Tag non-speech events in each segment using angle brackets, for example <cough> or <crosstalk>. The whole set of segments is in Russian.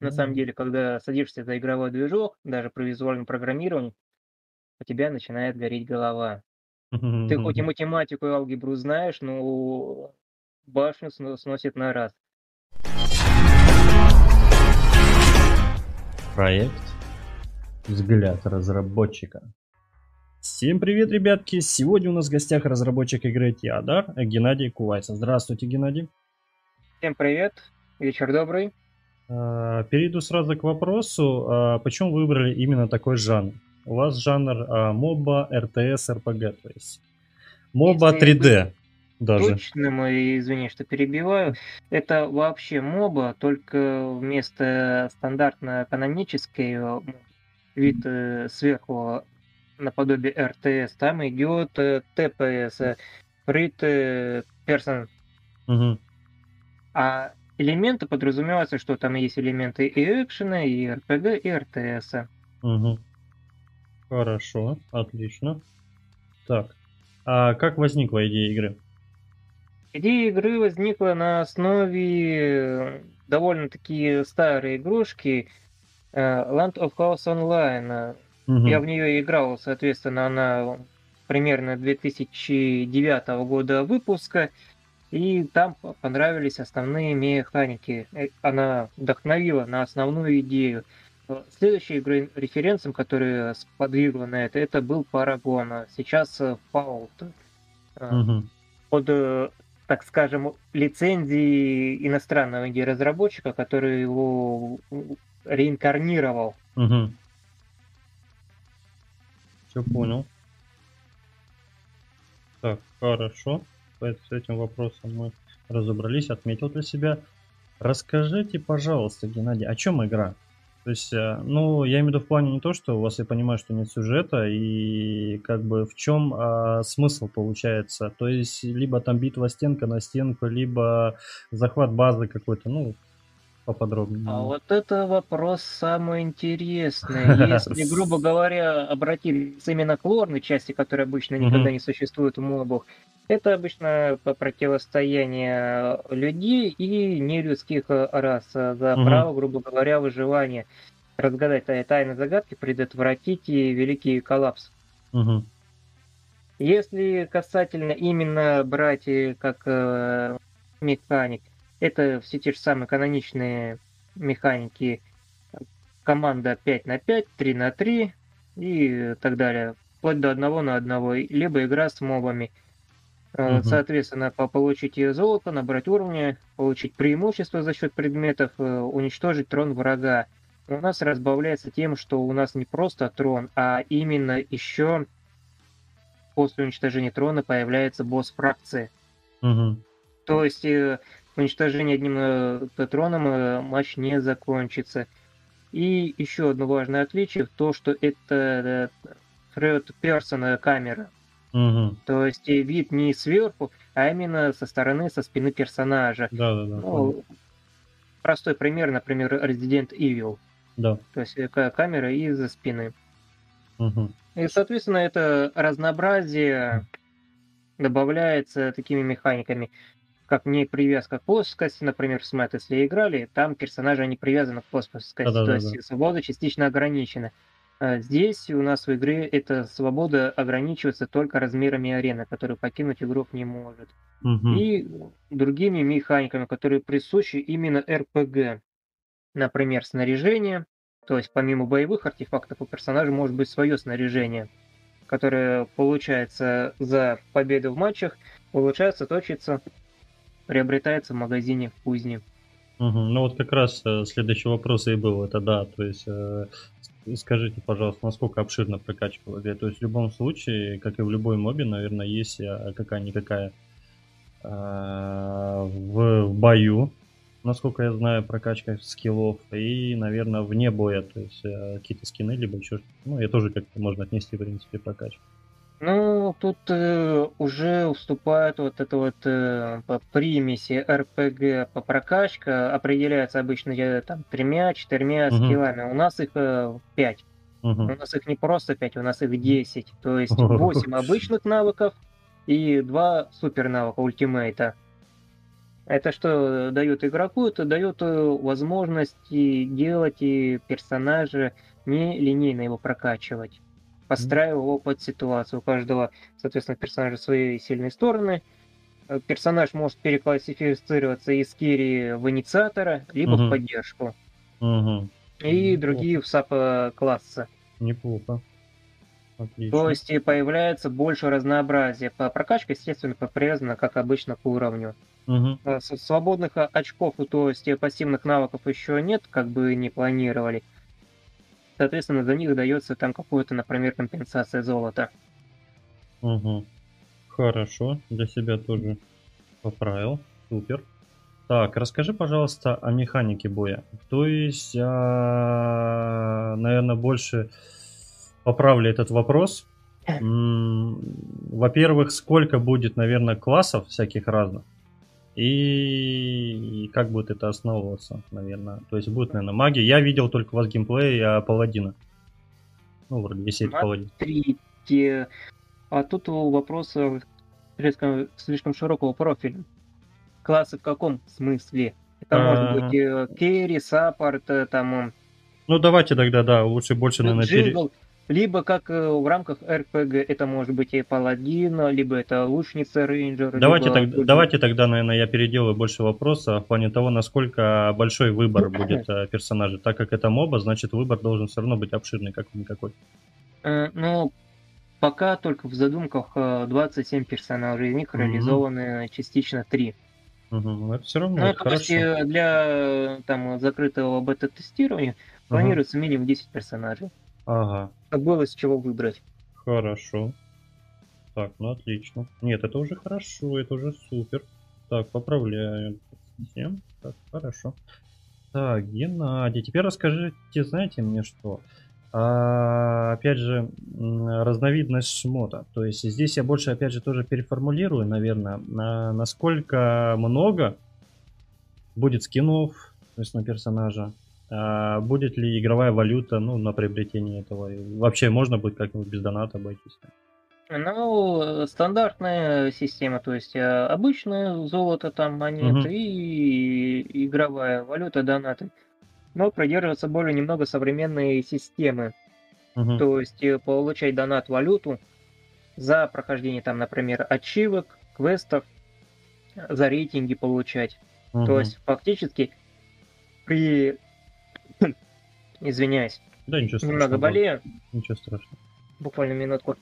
На самом деле, когда садишься за игровой движок, даже при визуальном программировании, у тебя начинает гореть голова. Ты хоть и математику и алгебру знаешь, но башню сносит на раз. Проект «Взгляд разработчика». Всем привет, ребятки! Сегодня у нас в гостях разработчик игры Теодар Геннадий Кувайцев. Здравствуйте, Геннадий. Всем привет, вечер добрый. А, перейду сразу к вопросу, а, почему выбрали именно такой жанр? У вас жанр а, моба, РТС, РПГ, то есть моба 3D даже. Точным, извини, что перебиваю, это вообще моба, только вместо стандартно канонической э, вид э, сверху наподобие РТС, там идет э, ТПС, Free Person. Угу. А элементы подразумеваются, что там есть элементы и экшена, и РПГ, и РТС. Угу. Хорошо, отлично. Так, а как возникла идея игры? Идея игры возникла на основе довольно-таки старой игрушки э, Land of Chaos Online. Угу. Я в нее играл, соответственно, она примерно 2009 года выпуска. И там понравились основные механики. Э, она вдохновила на основную идею. Э, следующей игрой референсом, который сподвигла на это, это был Paragon. Сейчас э, Fallout. Угу. Под, так скажем, лицензии иностранного инди-разработчика, который его реинкарнировал. Угу. Все понял. Так, хорошо с этим вопросом мы разобрались, отметил для себя. Расскажите, пожалуйста, Геннадий, о чем игра? То есть, э, ну, я имею в виду в плане не то, что у вас, я понимаю, что нет сюжета, и как бы в чем а, смысл получается? То есть, либо там битва стенка на стенку, либо захват базы какой-то, ну, поподробнее. А вот это вопрос самый интересный. <laughs> Если, грубо говоря, обратиться именно к лорной части, которая обычно никогда не существует в мобах, это обычно противостояние людей и нелюдских рас за право, грубо говоря, выживания. Разгадать тайны загадки, предотвратить великий коллапс. Если касательно именно брать как э, механик, это все те же самые каноничные механики. Команда 5 на 5, 3 на 3 и так далее. Вплоть до одного на одного. Либо игра с мобами. Угу. Соответственно, получить золото, набрать уровни, получить преимущество за счет предметов, э, уничтожить трон врага. У нас разбавляется тем, что у нас не просто трон, а именно еще после уничтожения трона появляется босс-фракции. Угу. То есть э, уничтожение одним э, патроном э, матч не закончится. И еще одно важное отличие, то, что это third person камера. Угу. То есть вид не сверху, а именно со стороны, со спины персонажа. Да, да, да. Ну, простой пример, например, Resident Evil. Да. То есть камера из-за спины. Угу. И, соответственно, это разнообразие добавляется такими механиками как не привязка к плоскости, например, в Смэт, если играли, там персонажи, они привязаны к плоскости, да, то да, есть да. свобода частично ограничена. А здесь у нас в игре эта свобода ограничивается только размерами арены, которую покинуть игрок не может. Угу. И другими механиками, которые присущи именно РПГ. Например, снаряжение, то есть помимо боевых артефактов у персонажа может быть свое снаряжение, которое получается за победу в матчах, улучшается, точится, приобретается в магазине в кузне. Угу. Ну вот как раз э, следующий вопрос и был, это да, то есть э, скажите, пожалуйста, насколько обширна прокачка в игре? То есть в любом случае, как и в любой мобе, наверное, есть э, какая-никакая э, в, в бою, насколько я знаю, прокачка скиллов, и, наверное, вне боя, то есть э, какие-то скины, либо еще что-то. Ну, я тоже как-то можно отнести, в принципе, прокачку. Ну, тут э, уже уступает вот это вот э, по примеси РПГ по прокачка, определяется обычно я, там тремя-четырьмя угу. скиллами. У нас их э, пять. Угу. У нас их не просто пять, у нас их десять. То есть <laughs> восемь обычных навыков и два супер навыка ультимейта. Это что дает игроку? Это дает э, возможность делать и персонажа не линейно его прокачивать, подстраивая его под ситуацию. У каждого, соответственно, персонажа свои сильные стороны. Э, персонаж может переклассифицироваться из кири в инициатора, либо угу. в поддержку. Угу. И Неплохо. другие в сап-класса. Неплохо. Отлично. То есть появляется больше разнообразия. По прокачке, естественно, привязана, как обычно, к уровню. Угу. Свободных очков, то есть пассивных навыков еще нет, как бы не планировали. Соответственно, за них дается там какую-то, например, компенсация золота. Угу. Хорошо, для себя тоже поправил. Супер. Так, расскажи, пожалуйста, о механике боя. То есть, а, наверное, больше поправлю этот вопрос. Во-первых, сколько будет, наверное, классов всяких разных? И как будет это основываться, наверное. То есть будет, наверное, магия. Я видел только у вас геймплей а паладина. Ну, вроде висит паладин. Смотрите, а тут вопрос слишком, слишком широкого профиля. Классы в каком смысле? Это а... может быть э, carry, support, э, там... Ну, давайте тогда, да, лучше больше, наверное, пере... Либо, как э, в рамках РПГ, это может быть и паладин, либо это лучница рейнджер. Давайте, либо... так, давайте тогда, наверное, я переделаю больше вопросов в плане того, насколько большой выбор будет э, персонажей. Так как это MOBA, значит выбор должен все равно быть обширный, как-никакой. Э, ну, пока только в задумках 27 персонажей, из них mm-hmm. реализованы частично 3. Угу, это все равно ну, это для там, закрытого бета-тестирования планируется минимум 10 персонажей. Ага. Было с чего выбрать. Хорошо. Так, ну отлично. Нет, это уже хорошо, это уже супер. Так, поправляем. Всем. Так, хорошо. Так, Геннадий, теперь расскажите, знаете мне что? А, опять же, разновидность шмота. То есть здесь я больше, опять же, тоже переформулирую, наверное, на, насколько много будет скинов, то есть на персонажа, а будет ли игровая валюта ну, на приобретение этого? Вообще можно будет как-нибудь без доната обойтись? Ну, стандартная система, то есть э, обычное золото там монеты угу. и игровая валюта донаты. Но придерживаться более немного современной системы. Угу. То есть э, получать донат валюту за прохождение там, например, ачивок, квестов, за рейтинги получать. Угу. То есть фактически при Извиняюсь. Да, ничего страшного. Немного болею. Ничего страшного. Буквально минутку.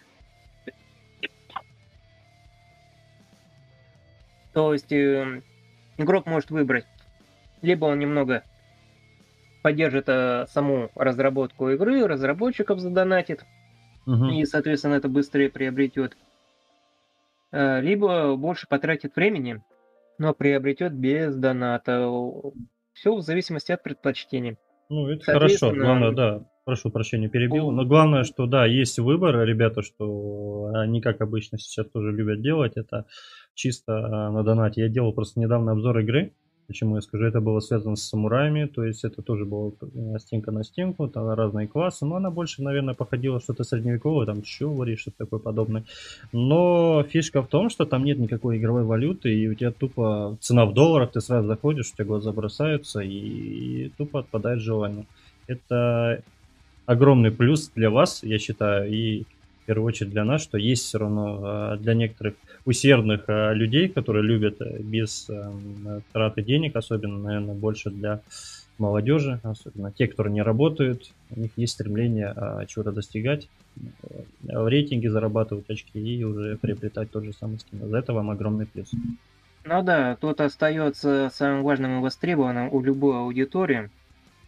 То есть э, игрок может выбрать, либо он немного поддержит э, саму разработку игры, разработчиков задонатит, угу. и, соответственно, это быстрее приобретет, э, либо больше потратит времени, но приобретет без доната. Все в зависимости от предпочтений. Ну, это хорошо. Главное, да, прошу прощения, перебил. Но главное, что да, есть выбор, ребята, что они, как обычно, сейчас тоже любят делать, это чисто а, на донате. Я делал просто недавно обзор игры, Почему я скажу, это было связано с самураями, то есть это тоже было стенка на стенку, там разные классы, но она больше, наверное, походила что-то средневековое, там чувари, что-то такое подобное. Но фишка в том, что там нет никакой игровой валюты, и у тебя тупо цена в долларах, ты сразу заходишь, у тебя глаза бросаются, и тупо отпадает желание. Это огромный плюс для вас, я считаю, и в первую очередь для нас, что есть все равно а, для некоторых усердных а, людей, которые любят э, без эм, траты денег, особенно, наверное, больше для молодежи, особенно те, которые не работают, у них есть стремление а, чего-то достигать, э, в рейтинге зарабатывать очки и уже приобретать тот же самый скин. За это вам огромный плюс. Ну да, тут остается самым важным и востребованным у любой аудитории.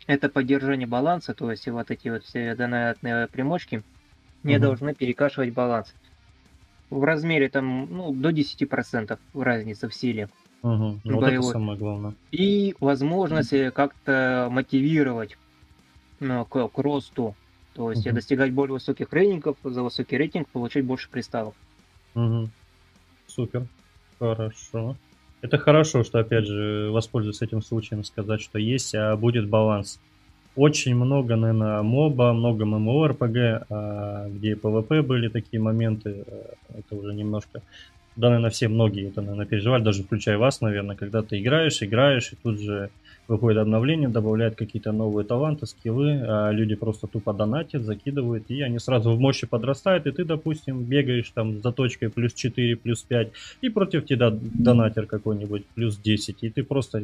Это поддержание баланса, то есть вот эти вот все донатные примочки – не угу. должны перекашивать баланс. В размере там ну, до 10% разница в силе. Угу. Ну, вот это самое главное. И возможность угу. как-то мотивировать ну, к, к росту. То есть угу. достигать более высоких рейтингов, за высокий рейтинг получать больше кристаллов. Угу. Супер. Хорошо. Это хорошо, что опять же воспользуюсь этим случаем сказать, что есть, а будет баланс очень много, наверное, моба, много РПГ, а, где PvP были такие моменты, э, это уже немножко да, наверное, все многие это, наверное, переживали, даже включая вас, наверное, когда ты играешь, играешь, и тут же выходит обновление, добавляют какие-то новые таланты, скиллы, а люди просто тупо донатят, закидывают, и они сразу в мощи подрастают, и ты, допустим, бегаешь там за точкой плюс 4, плюс 5, и против тебя донатер какой-нибудь плюс 10, и ты просто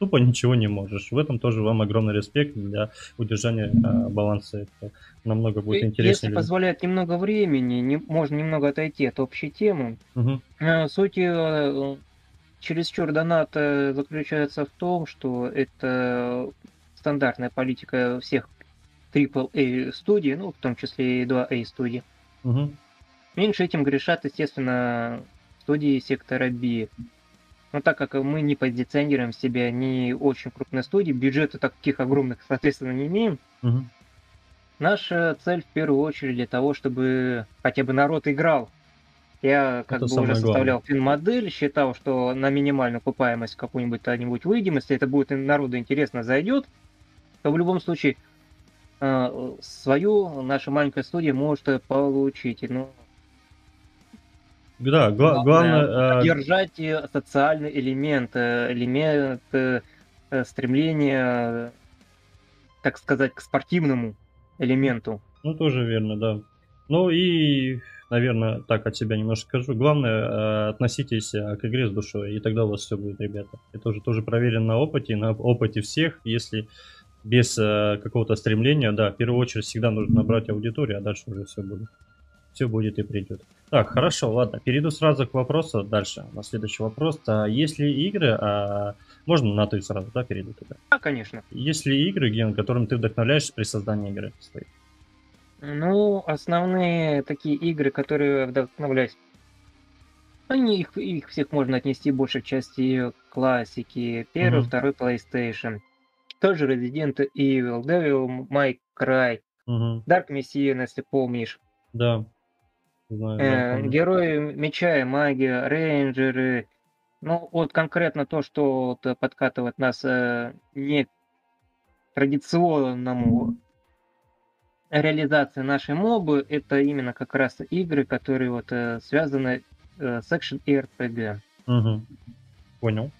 тупо ничего не можешь. В этом тоже вам огромный респект для удержания э, баланса. Это намного будет интереснее. Если позволяет немного времени, не, можно немного отойти от общей темы. Угу. Э, суть э, чересчур донат заключается в том, что это стандартная политика всех AAA студий, ну, в том числе и 2A студий. Угу. Меньше этим грешат, естественно, студии сектора B. Но так как мы не позиционируем себя не очень крупной студии, бюджета таких огромных, соответственно, не имеем, угу. наша цель в первую очередь для того, чтобы хотя бы народ играл. Я как это бы уже составлял фин-модель, считал, что на минимальную окупаемость какую-нибудь то-нибудь выйдем, если это будет народу интересно, зайдет, то в любом случае э, свою наша маленькая студия может получить. Ну, да, гла- главное... Поддержать э, социальный элемент, э, элемент э, стремления, так сказать, к спортивному элементу. Ну, тоже верно, да. Ну и, наверное, так от себя немножко скажу. Главное, относитесь к игре с душой, и тогда у вас все будет, ребята. Это уже тоже проверено на опыте, на опыте всех. Если без какого-то стремления, да, в первую очередь всегда нужно набрать аудиторию, а дальше уже все будет все будет и придет. Так, хорошо, ладно, перейду сразу к вопросу дальше, на следующий вопрос. А есть ли игры, а... можно на ты сразу, да, перейду туда? Да, конечно. Есть ли игры, Ген, которым ты вдохновляешься при создании игры своей? Ну, основные такие игры, которые вдохновляюсь, они их, их всех можно отнести большей части классики. Первый, uh-huh. второй PlayStation. Тоже Resident Evil, Devil May Cry, uh-huh. Dark Messiah, если помнишь. Да. Знаю, э, герои меча и магия, рейнджеры. Ну, вот конкретно то, что вот подкатывает нас э, не традиционному реализации нашей мобы, это именно как раз игры, которые вот э, связаны э, с экшен и RPG. Угу. Понял.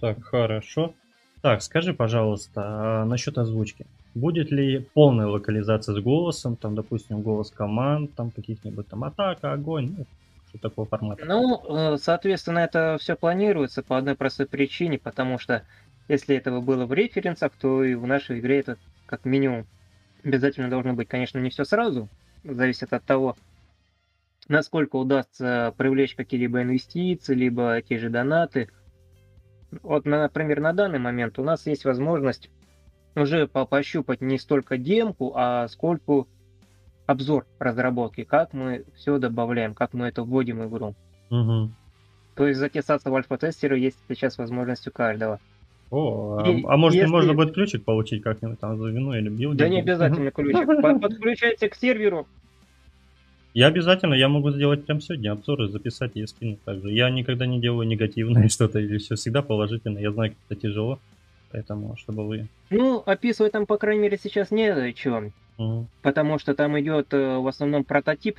Так, хорошо. Так, скажи, пожалуйста, а насчет озвучки. Будет ли полная локализация с голосом, там, допустим, голос команд, там, каких-нибудь там атака, огонь, ну, что такого формата? Ну, э, соответственно, это все планируется по одной простой причине, потому что если этого было в референсах, то и в нашей игре это как минимум обязательно должно быть. Конечно, не все сразу, зависит от того, насколько удастся привлечь какие-либо инвестиции, либо те же донаты. Вот, например, на данный момент у нас есть возможность уже по пощупать не столько демку, а сколько обзор разработки, как мы все добавляем, как мы это вводим в игру. Угу. То есть затесаться в альфа-тестеры есть сейчас возможность у каждого. О, и, а, а может если... можно будет ключик получить как-нибудь там за вину или билдинг? Да не обязательно ключик. <laughs> Подключайте к серверу. Я обязательно, я могу сделать прям сегодня обзоры, записать и скинуть также. Я никогда не делаю негативное <laughs> что-то или все всегда положительно. Я знаю, как это тяжело. Поэтому, чтобы вы... Ну, описывать там, по крайней мере, сейчас не чего. Угу. Потому что там идет э, в основном прототип,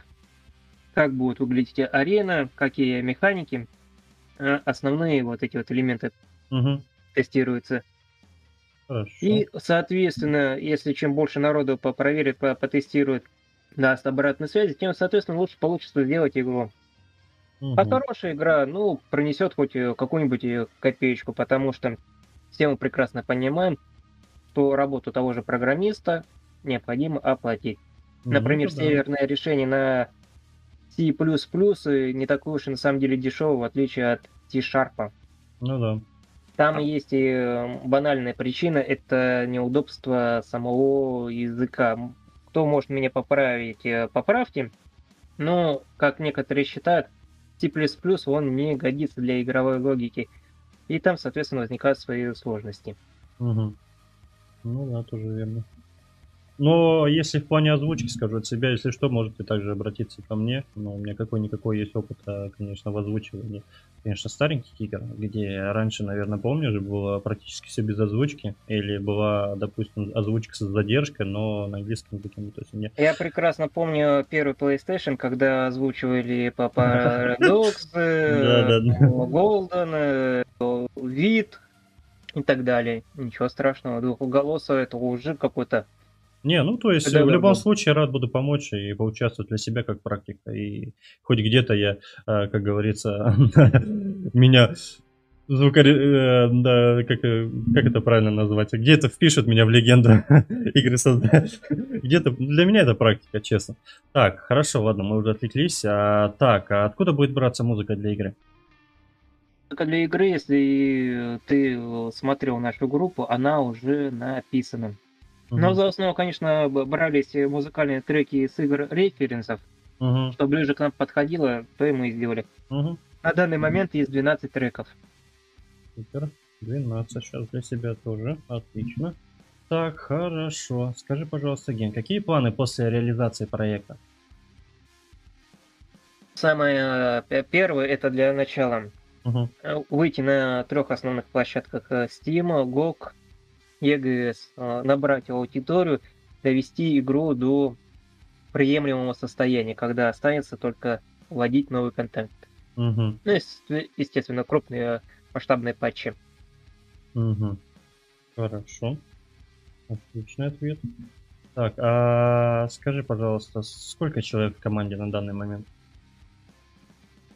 как будет выглядеть арена, какие механики. А основные вот эти вот элементы угу. тестируются. Хорошо. И, соответственно, если чем больше народу проверит, потестирует, даст обратную связь, тем, соответственно, лучше получится сделать игру. Угу. А хорошая игра, ну, пронесет хоть э, какую-нибудь э, копеечку, потому что все мы прекрасно понимаем, что работу того же программиста необходимо оплатить. Например, ну, да. северное решение на C++ не такое уж и на самом деле дешевое, в отличие от C-Sharp. Ну да. Там есть и банальная причина, это неудобство самого языка. Кто может меня поправить, э, поправьте. Но, как некоторые считают, C++ он не годится для игровой логики. И там, соответственно, возникают свои сложности. Угу. Ну да, тоже верно. Но если в плане озвучки скажу от себя, если что, можете также обратиться ко мне. Но у меня какой-никакой есть опыт, а, конечно, в озвучивании. Конечно, стареньких игр, где раньше, наверное, помнишь, было практически все без озвучки. Или была, допустим, озвучка с задержкой, но на английском языке. Ну, то есть мне... Я прекрасно помню первый PlayStation, когда озвучивали по Paradox, <laughs> Golden, Вид и так далее. Ничего страшного. Двухголосого это уже какой-то не, ну то есть да, в любом да. случае рад буду помочь и поучаствовать для себя как практика. И хоть где-то я, а, как говорится, <laughs> меня звукари... Э, да, как, как это правильно назвать? Где-то впишут меня в легенду <laughs> игры создать. Где-то для меня это практика, честно. Так, хорошо, ладно, мы уже отвлеклись. А, так, а откуда будет браться музыка для игры? Для игры, если ты смотрел нашу группу, она уже написана. Но за основу, конечно, брались музыкальные треки из игр референсов, угу. что ближе к нам подходило, то и мы сделали. Угу. На данный момент есть 12 треков. Супер. 12 сейчас для себя тоже. Отлично. Так, хорошо. Скажи, пожалуйста, Ген, какие планы после реализации проекта? Самое э, первое, это для начала. Угу. Выйти на трех основных площадках э, Steam, GOG EGS, а, набрать аудиторию, довести игру до приемлемого состояния, когда останется только вводить новый контент. Угу. Ну, естественно, крупные масштабные патчи. Угу. Хорошо. Отличный ответ. Так, а скажи, пожалуйста, сколько человек в команде на данный момент?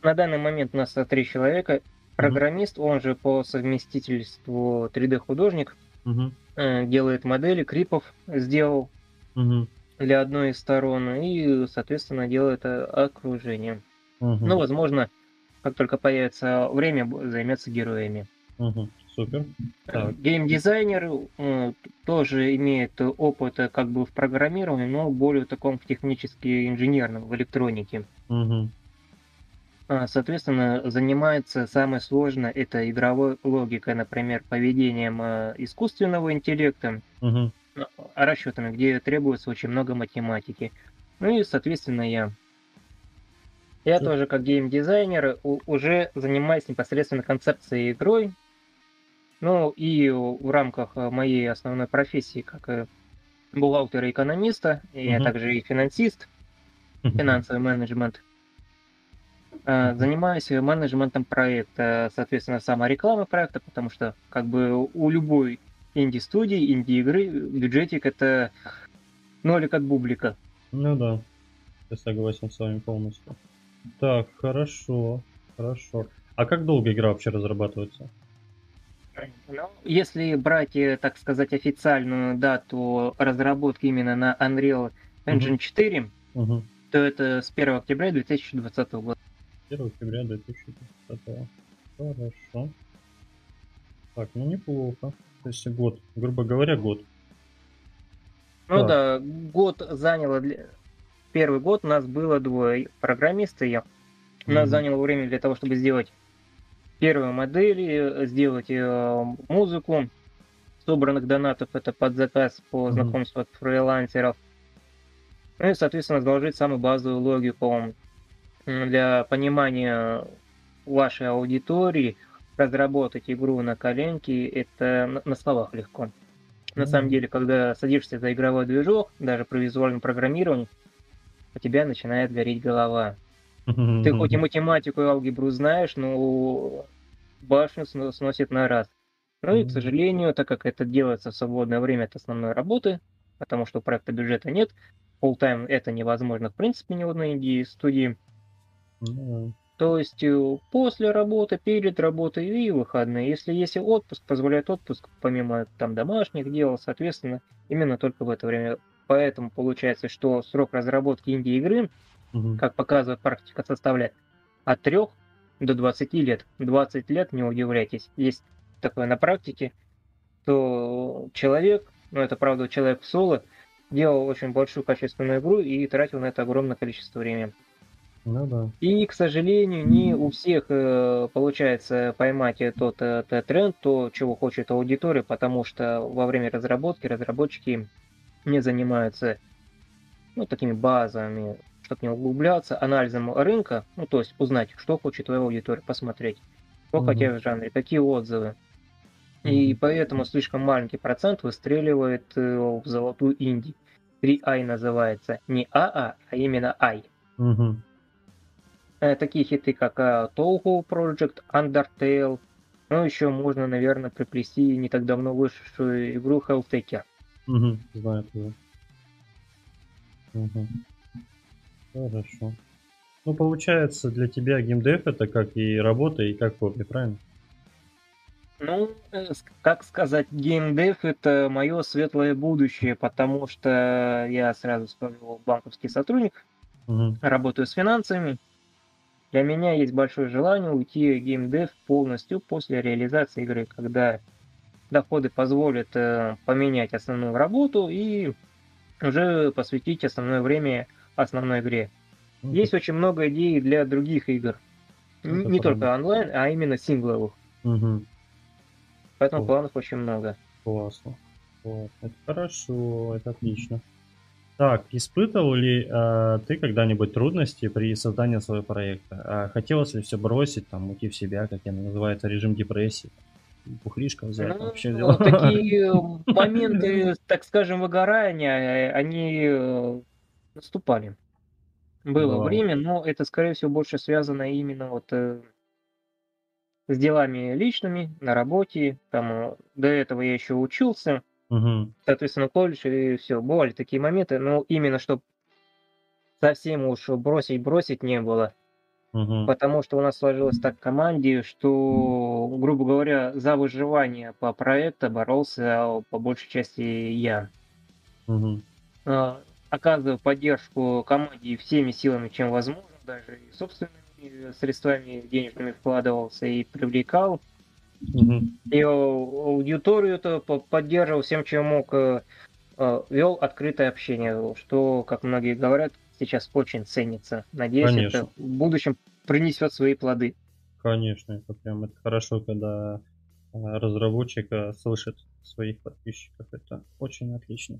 На данный момент у нас три человека. Программист, он же по совместительству 3D-художник, угу. делает модели, крипов сделал угу. для одной из сторон и, соответственно, делает э, окружение. Угу. Ну, возможно, как только появится время, займется героями. Угу. Супер. Э, геймдизайнер тоже имеет опыт как бы в программировании, но более таком в технически инженерном, в электронике. Угу. А, соответственно, занимается самое сложное это игровой логикой, например, поведением а, искусственного интеллекта, угу. расчетами, где требуется очень много математики. Ну и, соответственно, я. Я Все. тоже как геймдизайнер уже занимаюсь непосредственно концепцией игрой. Ну и в рамках моей основной профессии, как э, бухгалтера и экономиста, угу. я также и финансист, финансовый менеджмент. Э, занимаюсь менеджментом проекта, соответственно, сама реклама проекта, потому что как бы у любой инди-студии, инди-игры бюджетик это нолик от бублика. Ну да, я согласен с вами полностью. Так, хорошо, хорошо. А как долго игра вообще разрабатывается? Ну, если брать, э, так сказать, официальную дату разработки именно на Unreal Engine 4, угу. то это с 1 октября 2020 года. 1 октября 2020. Хорошо. Так, ну неплохо. То есть год, грубо говоря, год. Ну так. да, год заняло для... Первый год у нас было двое программиста я. У нас mm-hmm. заняло время для того, чтобы сделать первые модели, сделать э, музыку. Собранных донатов это под заказ по mm-hmm. знакомству от фрилансеров. Ну и, соответственно, заложить самую базовую логику для понимания вашей аудитории разработать игру на коленке это на словах легко. На самом деле, когда садишься за игровой движок, даже при визуальном программировании, у тебя начинает гореть голова. Ты хоть и математику и алгебру знаешь, но башню сносит на раз. Ну и, к сожалению, так как это делается в свободное время от основной работы, потому что у проекта бюджета нет, full time это невозможно в принципе ни в одной студии, То есть э, после работы, перед работой и выходные. Если есть отпуск, позволяет отпуск, помимо там домашних дел, соответственно, именно только в это время. Поэтому получается, что срок разработки инди-игры, угу. как показывает практика, составляет от 3 до 20 лет. 20 лет, не удивляйтесь, есть такое на практике, то человек, ну это правда человек в соло, делал очень большую качественную игру и тратил на это огромное количество времени. Ну да. И, к сожалению, не у всех э, получается поймать тот, этот тренд, то, чего хочет аудитория, потому что во время разработки разработчики не занимаются ну, такими базовыми, чтобы не углубляться, анализом рынка, ну, то есть узнать, что хочет твоя аудитория, посмотреть, что угу. хотят в жанре, какие отзывы. Угу. И поэтому слишком маленький процент выстреливает э, в золотую инди. 3i называется. Не АА, а именно I. Угу. Такие хиты, как uh, Tollgo Project, Undertale, ну, еще можно, наверное, приплести не так давно вышедшую игру Helltaker. Угу, знаю, да. Угу. Хорошо. Ну, получается, для тебя геймдев это как и работа, и как хобби, правильно? Ну, э, как сказать, геймдев это мое светлое будущее, потому что я сразу скажу, банковский сотрудник, угу. работаю с финансами. Для меня есть большое желание уйти в геймдев полностью после реализации игры, когда доходы позволят э, поменять основную работу и уже посвятить основное время основной игре. Mm-hmm. Есть очень много идей для других игр. Это не правда. только онлайн, а именно сингловых. Mm-hmm. Поэтому О. планов очень много. Классно. Вот. Это хорошо, это отлично. Так, испытывал ли э, ты когда-нибудь трудности при создании своего проекта? А хотелось ли все бросить, там, уйти в себя, как это называется, режим депрессии? Пухлишка взять, ну, вообще дела. Такие <laughs> моменты, так скажем, выгорания, они э, наступали. Было Бывало. время, но это, скорее всего, больше связано именно вот э, с делами личными, на работе. Там э, до этого я еще учился, угу. соответственно, колледж и все. Бывали такие моменты, но именно чтобы совсем уж бросить, бросить не было. Угу. Потому что у нас сложилось так в команде, что, грубо говоря, за выживание по проекту боролся по большей части я. Угу оказываю поддержку команде всеми силами, чем возможно, даже и собственными средствами денежными вкладывался и привлекал. Угу. И аудиторию это поддерживал всем, чем мог, э, э, вел открытое общение, что, как многие говорят, сейчас очень ценится. Надеюсь, Конечно. это в будущем принесет свои плоды. Конечно, это прям это хорошо, когда э, разработчик слышит своих подписчиков. Это очень отлично.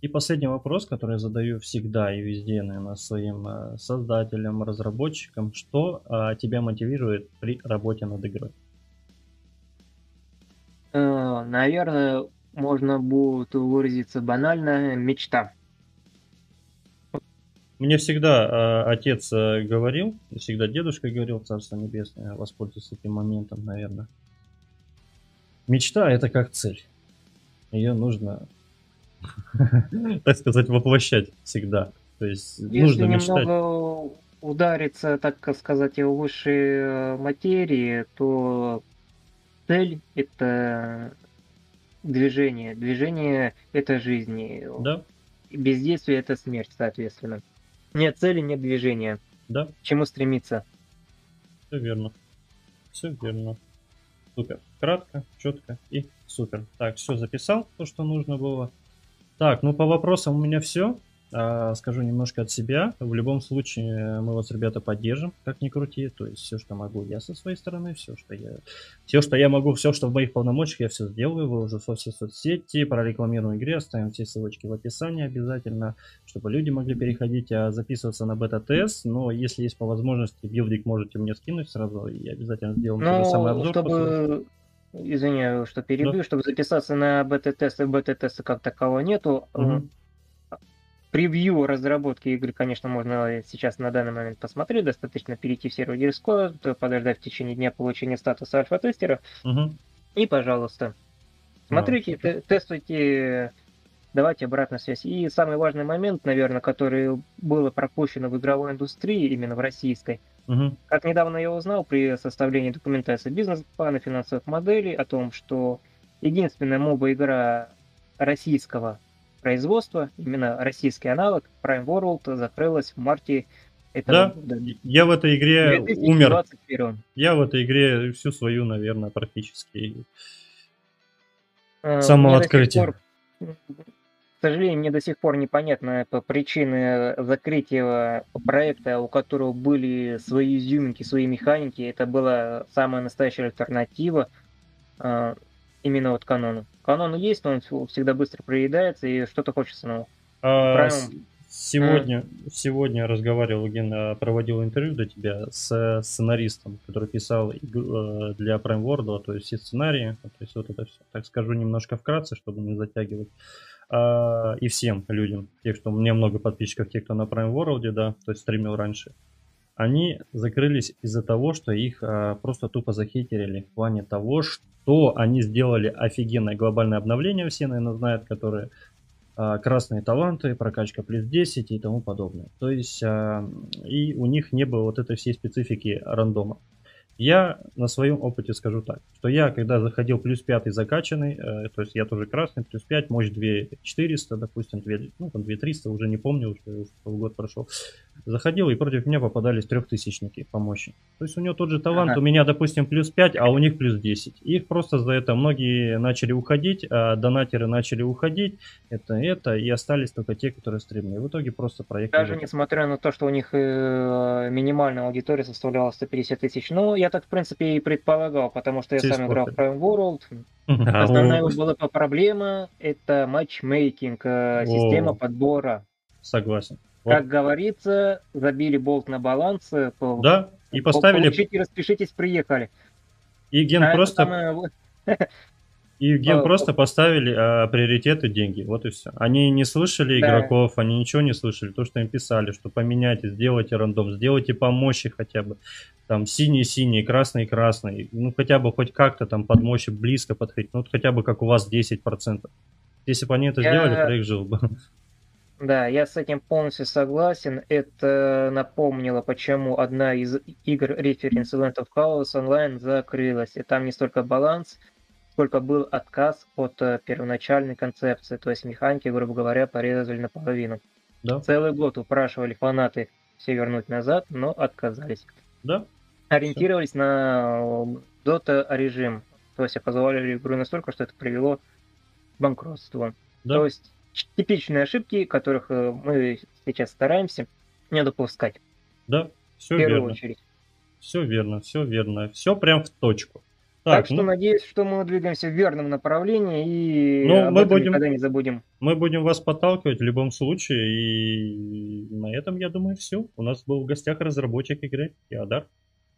И последний вопрос, который я задаю всегда и везде, наверное, своим создателям, разработчикам. Что тебя мотивирует при работе над игрой? Э, наверное, можно будет выразиться банально мечта. Мне всегда э, отец э, говорил, всегда дедушка говорил, Царство Небесное, воспользуйся этим моментом, наверное. Мечта это как цель. Ее нужно <laughs> так сказать, воплощать всегда. То есть нужно мечтать. немного удариться, так сказать, в высшие э, материи, то цель — это движение. Движение — это жизнь. Да. Бездействие — это смерть, соответственно. Нет цели, нет движения. Да. К чему стремиться? Все верно. Все верно. Супер. Кратко, четко и супер. Так, все записал, то, что нужно было. Так, ну по вопросам у меня все. А, скажу немножко от себя. В любом случае мы вас, ребята, поддержим, как ни крути. То есть все, что могу, я со своей стороны, все, что я, все, что я могу, все, что в моих полномочиях, я все сделаю, выложу в все соцсети, прорекламирую игре, оставим все ссылочки в описании обязательно, чтобы люди могли переходить, а записываться на бета-тест. Но если есть по возможности, билдик можете мне скинуть сразу, и обязательно сделаем ну, самый обзор. Чтобы... Извиняю, что перебью, да. чтобы записаться на бета-тесты, бета-теста как такового нету. Угу. Превью разработки игры, конечно, можно сейчас на данный момент посмотреть. Достаточно перейти в сервер Discord, подождать в течение дня получения статуса альфа-тестера. Угу. И, пожалуйста, смотрите, ну, тестуйте, давайте обратную связь. И самый важный момент, наверное, который было пропущено в игровой индустрии, именно в российской, Угу. Как недавно я узнал при составлении документации бизнес-плана финансовых моделей о том, что единственная моба-игра российского производства, именно российский аналог Prime World, закрылась в марте этого да, года. Я в этой игре умер. Я в этой игре всю свою, наверное, практически э, самого открытия. Пор к сожалению, мне до сих пор непонятна причины закрытия проекта, у которого были свои изюминки, свои механики. Это была самая настоящая альтернатива. А, именно вот канону. Канону есть, но он всегда быстро проедается, и что-то хочется нового. А? Сегодня, mm. сегодня разговаривал, Ген, проводил интервью для тебя с сценаристом, который писал э, для Prime World, то есть все сценарии, то есть вот это все. Так скажу немножко вкратце, чтобы не затягивать. А, и всем людям, тех, что у меня много подписчиков, те, кто на Prime World, да, то есть стримил раньше, они закрылись из-за того, что их а, просто тупо захитерили в плане того, что они сделали офигенное глобальное обновление, все, наверное, знают, которые а, красные таланты, прокачка плюс 10 и тому подобное. То есть а, и у них не было вот этой всей специфики рандома. Я на своем опыте скажу так, что я, когда заходил плюс 5 закачанный, э, то есть я тоже красный, плюс 5, мощь 2400, допустим, 2, ну, там 2300, уже не помню, уже полгода прошел, заходил, и против меня попадались трехтысячники по мощи. То есть у него тот же талант, ага. у меня, допустим, плюс 5, а у них плюс 10. Их просто за это многие начали уходить, а донатеры начали уходить, это, это, и остались только те, которые стримили. В итоге просто проехали. Даже несмотря на то, что у них э, минимальная аудитория составляла 150 тысяч, ну, я так, в принципе, и предполагал, потому что я сам играл в Prime World. Основная была проблема — это матчмейкинг, э, система подбора. Согласен. Как говорится, забили болт на баланс. Э, да, и поставили... Получите, распишитесь, приехали. И ген а просто... Самое... <laughs> И ген просто поставили а, приоритеты деньги. Вот и все. Они не слышали да. игроков, они ничего не слышали. То, что им писали, что поменяйте, сделайте рандом, сделайте по мощи хотя бы. Там синий-синий, красный-красный. Ну, хотя бы хоть как-то там под мощи близко подходить. Ну, вот хотя бы как у вас 10%. Если бы они это Я... сделали, проект жил бы. <laughs> Да, я с этим полностью согласен. Это напомнило, почему одна из игр Reference Land of Chaos Online закрылась. И там не столько баланс, сколько был отказ от э, первоначальной концепции. То есть механики, грубо говоря, порезали наполовину. Да. Целый год упрашивали фанаты все вернуть назад, но отказались. Да. Ориентировались на Dota режим. То есть опозвали игру настолько, что это привело к банкротству. Да. То есть типичные ошибки, которых э, мы сейчас стараемся не допускать. Да, все в первую верно. очередь. Все верно, все верно. Все прям в точку. Так, так что ну, надеюсь, что мы двигаемся в верном направлении и ну, об мы этом будем, никогда не забудем. Мы будем вас подталкивать в любом случае, и на этом, я думаю, все. У нас был в гостях разработчик игры Иодар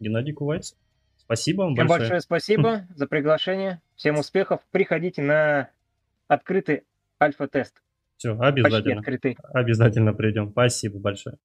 Геннадий Кувайц. Спасибо вам Всем большое. большое спасибо <laughs> за приглашение. Всем успехов. Приходите на открытый альфа-тест. Все, обязательно. Обязательно придем. Спасибо большое.